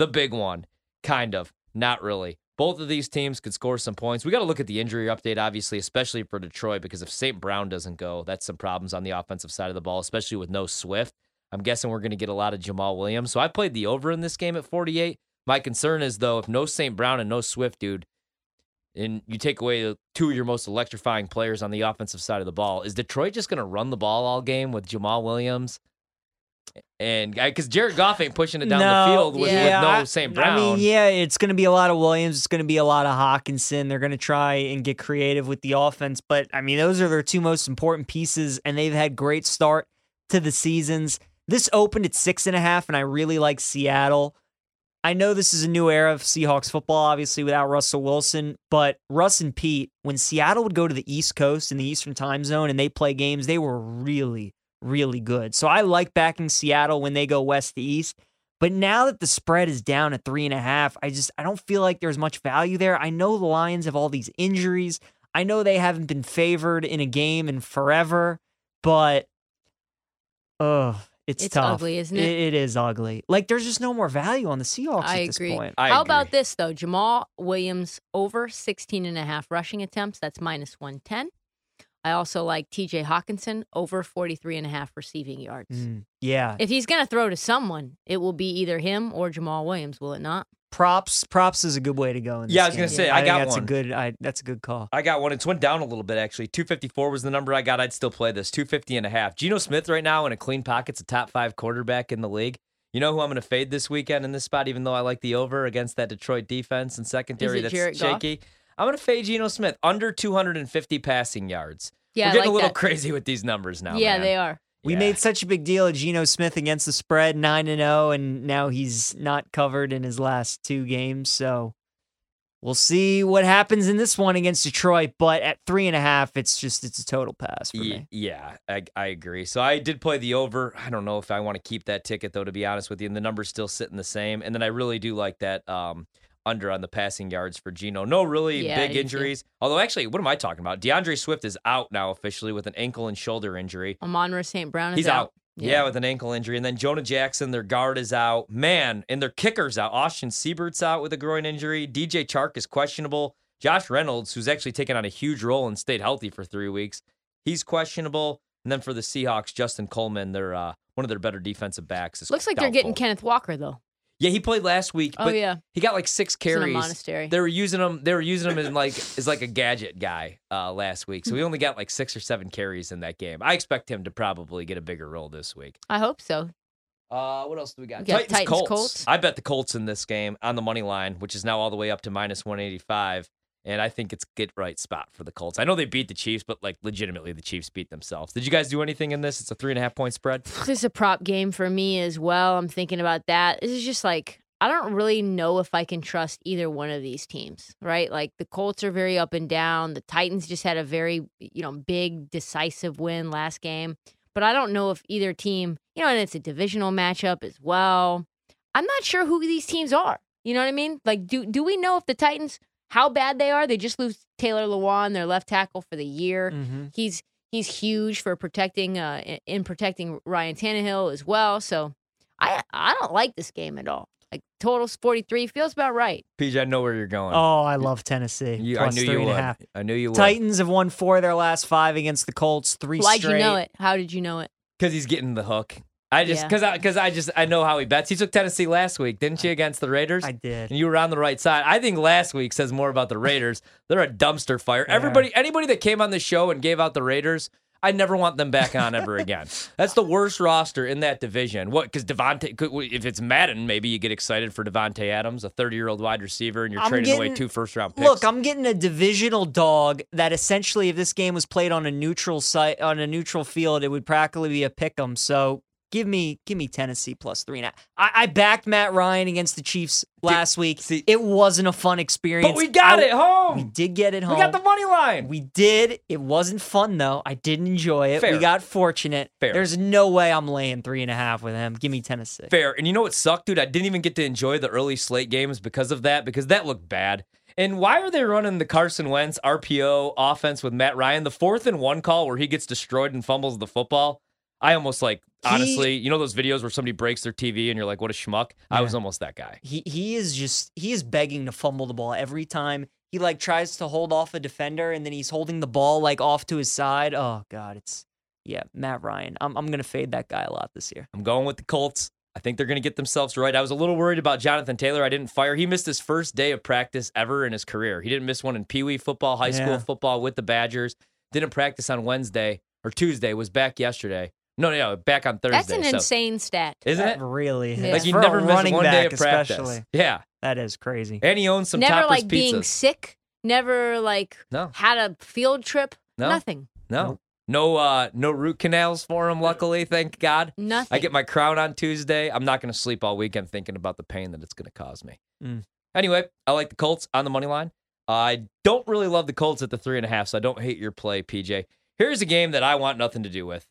the big one. Kind of, not really. Both of these teams could score some points. We got to look at the injury update, obviously, especially for Detroit, because if St. Brown doesn't go, that's some problems on the offensive side of the ball, especially with no Swift. I'm guessing we're going to get a lot of Jamaal Williams. So I played the over in this game at 48. My concern is, though, if no St. Brown and no Swift, dude, and you take away two of your most electrifying players on the offensive side of the ball, is Detroit just going to run the ball all game with Jamaal Williams? And because Jared Goff ain't pushing it down no, the field with, yeah, with no St. Brown. I mean, yeah, it's going to be a lot of Williams. It's going to be a lot of Hockenson. They're going to try and get creative with the offense. But, I mean, those are their two most important pieces, and they've had great start to the seasons. This opened at six and a half, and I really like Seattle. I know this is a new era of Seahawks football, obviously, without Russell Wilson, but Russ and Pete, when Seattle would go to the East Coast in the Eastern time zone and they play games, they were really, really good. So I like backing Seattle when they go west to east. But now that the spread is down at three and a half, I just I don't feel like there's much value there. I know the Lions have all these injuries. I know they haven't been favored in a game in forever, but ugh, it's, It's tough. ugly, isn't it? It is ugly. Like there's just no more value on the Seahawks I at this agree. point. I How agree. about this though? Jamaal Williams over 16 and a half rushing attempts. That's minus 110. I also like TJ Hockenson over 43 and a half receiving yards. Mm, yeah. If he's going to throw to someone, it will be either him or Jamaal Williams, will it not? props props is a good way to go in this Yeah, I was gonna say, I think got that's one. a good I that's a good call. I got one. It's went down a little bit, actually. 254 was the number I got. I'd still play this. 250 and a half. Geno Smith right now in a clean pocket's a top five quarterback in the league. You know who I'm going to fade this weekend in this spot, even though I like the over against that Detroit defense and secondary it that's shaky. Goff? Shaky? I'm going to fade Geno Smith under 250 passing yards. Yeah, We're I getting a little that. crazy with these numbers now. yeah, man. they are. We Yeah. made such a big deal of Geno Smith against the spread, nine and zero, and now he's not covered in his last two games. So we'll see what happens in this one against Detroit. But at three and a half, it's just it's a total pass for Ye- me. Yeah, I, I agree. So I did play the over. I don't know if I want to keep that ticket though, to be honest with you. And the number's still sitting the same. And then I really do like that um, under on the passing yards for Geno. No really Yeah, big too. injuries. Although actually, what am I talking about? DeAndre Swift is out now officially with an ankle and shoulder injury. Amon-Ra St. Brown is He's out. Yeah. Yeah. with an ankle injury. And then Jonah Jackson, their guard is out. Man, and their kicker's out. Austin Seibert's out with a groin injury. DJ Chark is questionable. Josh Reynolds, who's actually taken on a huge role and stayed healthy for three weeks, he's questionable. And then for the Seahawks, Justin Coleman, they're uh, one of their better defensive backs. Is Looks like they're getting. Kenneth Walker though. Yeah, he played last week, Oh, but yeah. he got like six in carries. monastery. They were using him. They were using him as like as like a gadget guy uh, last week. So he only got like six or seven carries in that game. I expect him to probably get a bigger role this week. I hope so. Uh, what else do we got? We got Titans, Titans, Colts. Colts. I bet the Colts in this game on the money line, which is now all the way up to minus one eighty five. And I think it's get right spot for the Colts. I know they beat the Chiefs, but like legitimately, the Chiefs beat themselves. Did you guys do anything in this? It's a three and a half point spread. This is a prop game for me as well. I'm thinking about that. This is just like I don't really know if I can trust either one of these teams, right? Like the Colts are very up and down. The Titans just had a very, you know, big decisive win last game. But I don't know if either team, you know, and it's a divisional matchup as well. I'm not sure who these teams are. You know what I mean? Like do do we know if the Titans how bad they are? They just lose Taylor Lewan, their left tackle for the year. Mm-hmm. He's he's huge for protecting uh in- in protecting Ryan Tannehill as well. So I I don't like this game at all. Like totals 43 feels about right. PJ, I know where you're going. Oh, I love Tennessee. You- I knew three you and a would. half. I knew you would. Titans have won four of their last five against the Colts. Three Why'd straight. you know it? How did you know it? because he's getting the hook. I just Yeah. because I because I just I know how he bets. He took Tennessee last week, didn't you, against the Raiders? I did. And you were on the right side. I think last week says more about the Raiders. They're a dumpster fire. Yeah. Everybody, anybody that came on the show and gave out the Raiders, I never want them back on ever again. That's the worst roster in that division. What? Because Davante, could- if it's Madden, maybe you get excited for Davante Adams, a 30 year old wide receiver, and you're I'm trading away two first round picks. Look, I'm getting a divisional dog that essentially, if this game was played on a neutral site on a neutral field, it would practically be a pick 'em. So give me give me Tennessee plus three and a half. I, I backed Matt Ryan against the Chiefs last week. see- it wasn't a fun experience. but we got I- it home. We did get it home. We got the money line. We did. It wasn't fun though. I didn't enjoy it. Fair. We got fortunate. Fair. There's no way I'm laying three and a half with him. Give me Tennessee. Fair. And you know what sucked, dude? I didn't even get to enjoy the early slate games because of that, because that looked bad. And why are they running the Carson Wentz RPO offense with Matt Ryan? The fourth and one call where he gets destroyed and fumbles the football. I almost like, He- honestly, you know those videos where somebody breaks their TV and you're like, what a schmuck? I was almost that guy. He he is just he is begging to fumble the ball every time he like tries to hold off a defender and then he's holding the ball like off to his side. Oh god, it's yeah, Matt Ryan. I'm I'm gonna fade that guy a lot this year. I'm going with the Colts. I think they're going to get themselves right. I was a little worried about Jonathan Taylor. I didn't fire. He missed his first day of practice ever in his career. He didn't miss one in Pee Wee football, high school football with the Badgers. Didn't practice on Wednesday or Tuesday. Was back yesterday. No, no, no, back on Thursday. That's an so- insane stat. isn't That it? really Yeah. is. Like you For never miss running one day back of practice. especially. Yeah, That is crazy. and he owns some Never Toppers like being sick. Never like No, had a field trip. No. Nothing. no, no, uh, no root canals for him. Luckily, thank God. Nothing. I get my crown on Tuesday. I'm not going to sleep all weekend thinking about the pain that it's going to cause me. Mm. Anyway, I like the Colts on the money line. I don't really love the Colts at the three and a half, so I don't hate your play, PJ. Here's a game that I want nothing to do with.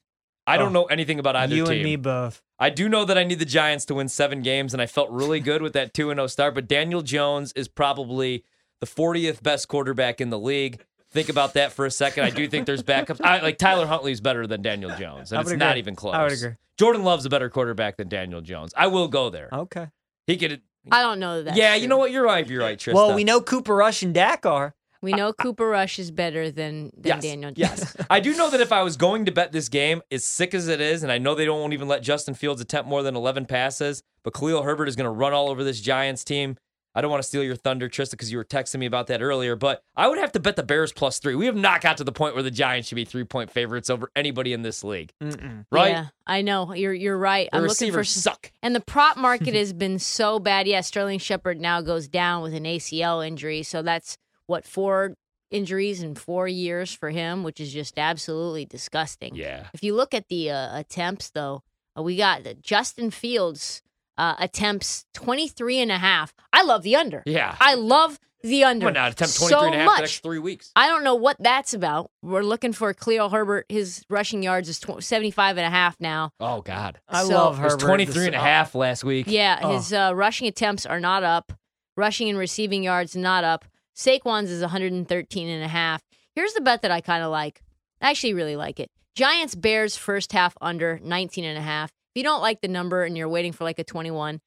I don't Oh, know anything about either you team. and me both. I do know that I need the Giants to win seven games, and I felt really good with that 2 0 start. But Daniel Jones is probably the 40th best quarterback in the league. Think about that for a second. I do think there's backups. I, like Tyler Huntley is better than Daniel Jones, and I it's would not agree. even close. I would agree. Jordan Love's a better quarterback than Daniel Jones. I will go there. Okay. He could. I don't know that. yeah, you know what? You're right. You're right, Trista. Well, we know Cooper Rush and Dak are. We know Cooper Rush is better than, than Yes, Daniel Jones. yes. I do know that if I was going to bet this game, as sick as it is, and I know they don't even let Justin Fields attempt more than 11 passes, but Khalil Herbert is going to run all over this Giants team. I don't want to steal your thunder, Trista, because you were texting me about that earlier, but I would have to bet the Bears plus three. We have not got to the point where the Giants should be three point favorites over anybody in this league, Mm-mm. right? Yeah, I know. You're you're right. The I'm looking for receivers suck. and the prop market has been so bad. Yeah, Sterling Shepard now goes down with an ACL injury, so that's what four injuries in four years for him, which is just absolutely disgusting. Yeah. If you look at the uh, attempts, though, uh, we got uh, Justin Fields uh, attempts 23 and a half. I love the under. Yeah. I love the under. going to attempt so and a half much. the next three weeks. I don't know what that's about. We're looking for Khalil Herbert. His rushing yards is tw- 75 and a half now. Oh, God. I So- love It was Herbert. 23 and a half last week. Yeah, Oh. his uh, rushing attempts are not up. Rushing and receiving yards not up. Saquon's is 113 and a half. Here's the bet that I kind of like. I actually really like it. Giants Bears first half under 19 and a half. If you don't like the number and you're waiting for like a 21,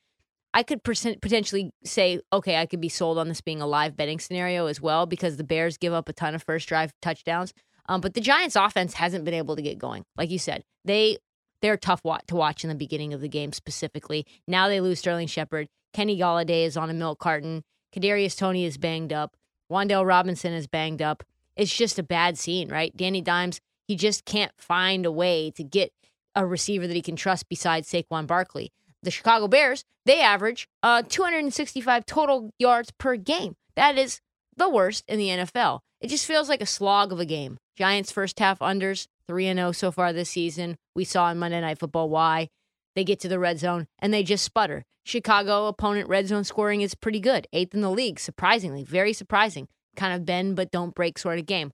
I could potentially say, okay, I could be sold on this being a live betting scenario as well because the Bears give up a ton of first drive touchdowns. Um, but the Giants offense hasn't been able to get going. Like you said, they they're tough to watch in the beginning of the game specifically. Now they lose Sterling Shepard. Kenny Golladay is on a milk carton. Kadarius Toney is banged up. Wan'Dale Robinson is banged up. It's just a bad scene, right? Danny Dimes, he just can't find a way to get a receiver that he can trust besides Saquon Barkley. The Chicago Bears, they average uh, 265 total yards per game. That is the worst in the NFL. It just feels like a slog of a game. Giants first half unders, 3 0 so far this season. We saw in Monday Night Football why. They get to the red zone and they just sputter. Chicago opponent red zone scoring is pretty good. Eighth in the league, surprisingly, very surprising. Kind of bend but don't break sort of game.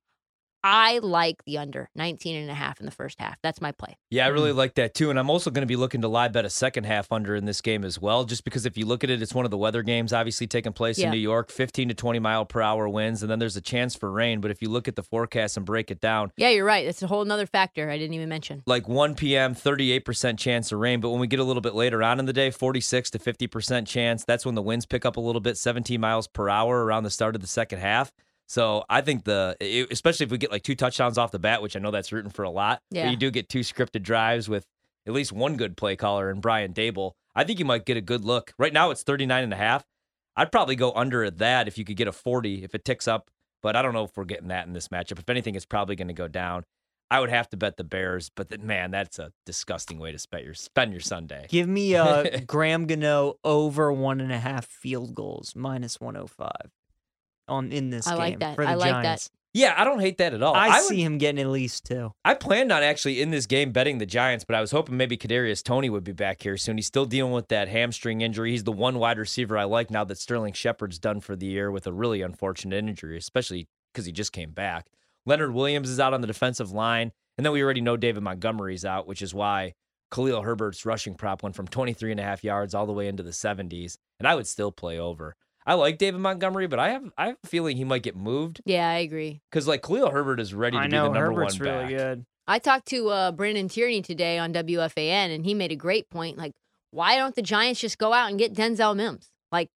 I like the under 19 and a half in the first half. That's my play. Yeah, I really mm. like that too. And I'm also going to be looking to live bet a second half under in this game as well, just because if you look at it, it's one of the weather games obviously taking place Yeah. in New York, 15 to 20 mile per hour winds, and then there's a chance for rain. But if you look at the forecast and break it down, Yeah, you're right. That's a whole nother factor I didn't even mention. like 1 p.m., 38% chance of rain. But when we get a little bit later on in the day, 46 to 50% chance. That's when the winds pick up a little bit, 17 miles per hour around the start of the second half. So I think the, especially if we get like two touchdowns off the bat, which I know that's rooting for a lot. Yeah. But you do get two scripted drives with at least one good play caller and Brian Daboll. I think you might get a good look. Right now it's 39 and a half. I'd probably go under that if you could get a 40 if it ticks up, but I don't know if we're getting that in this matchup. If anything, it's probably going to go down. I would have to bet the Bears, but then, man, that's a disgusting way to spend your spend your Sunday. Give me uh, a Graham Gano over one and a half field goals, minus 105 on in this I game like that. for the I like that. Giants. Yeah, I don't hate that at all. I, would- see him getting at least two. I planned on actually in this game betting the Giants, but I was hoping maybe Kadarius Toney would be back here soon. He's still dealing with that hamstring injury. He's the one wide receiver I like now that Sterling Shepard's done for the year with a really unfortunate injury, especially because he just came back. Leonard Williams is out on the defensive line, and then we already know David Montgomery's out, which is why Khalil Herbert's rushing prop went from 23 and a half yards all the way into the 70s, and I would still play over. I like David Montgomery, but I have I have a feeling he might get moved Yeah, I agree. because like Khalil Herbert is ready to I be know the number Herbert's one really back. good. I talked to uh, Brandon Tierney today on WFAN, and he made a great point. Like, why don't the Giants just go out and get Denzel Mims? Like,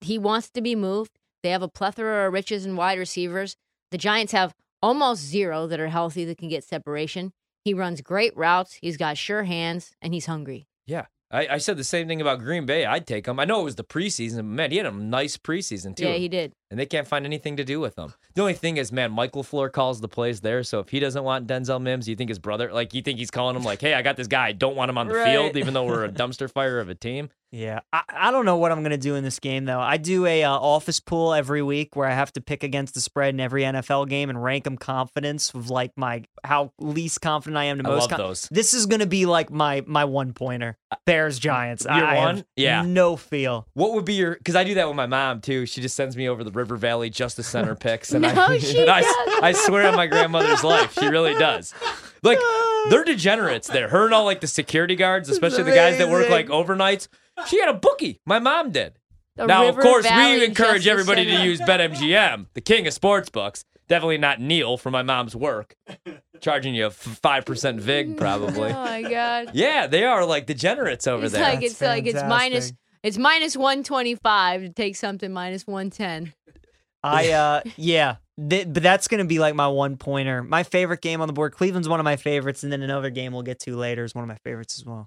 he wants to be moved. They have a plethora of riches and wide receivers. The Giants have almost zero that are healthy that can get separation. He runs great routes. He's got sure hands, and he's hungry. Yeah. I, I said the same thing about Green Bay. I'd take him. I know it was the preseason, but man, he had a nice preseason too. Yeah, he did. and they can't find anything to do with him. The only thing is, man, Mike LaFleur calls the plays there. So if he doesn't want Denzel Mims, you think his brother, like, you think he's calling him like, "Hey, I got this guy. I don't want him on the Right. field, even though we're a dumpster fire of a team." Yeah, I, I don't know what I'm gonna do in this game though. I do a uh, office pool every week where I have to pick against the spread in every NFL game and rank them confidence of like my how least confident I am to I most. love con- those. This is gonna be like my my one pointer. Bears Giants. Your I, I one? have Yeah. no feel. What would be your? Because I do that with my mom too. She just sends me over the River Valley Justice Center picks, and No, I, she and I. I swear on my grandmother's life, she really does. Like they're degenerates. There, her and all like the security guards, especially the guys that work like overnights. She had a bookie. My mom did. The now, River of course, Valley we encourage Justice everybody to use BetMGM, the king of sports books. Definitely not Neil for my mom's work, charging you five percent vig probably. Oh my god. Yeah, they are like degenerates over It's there. like That's it's like it's minus fantastic. it's minus one twenty five to take something minus one ten. I uh yeah, th- but that's gonna be like my one pointer. My favorite game on the board. Cleveland's one of my favorites, and then another game we'll get to later is one of my favorites as well.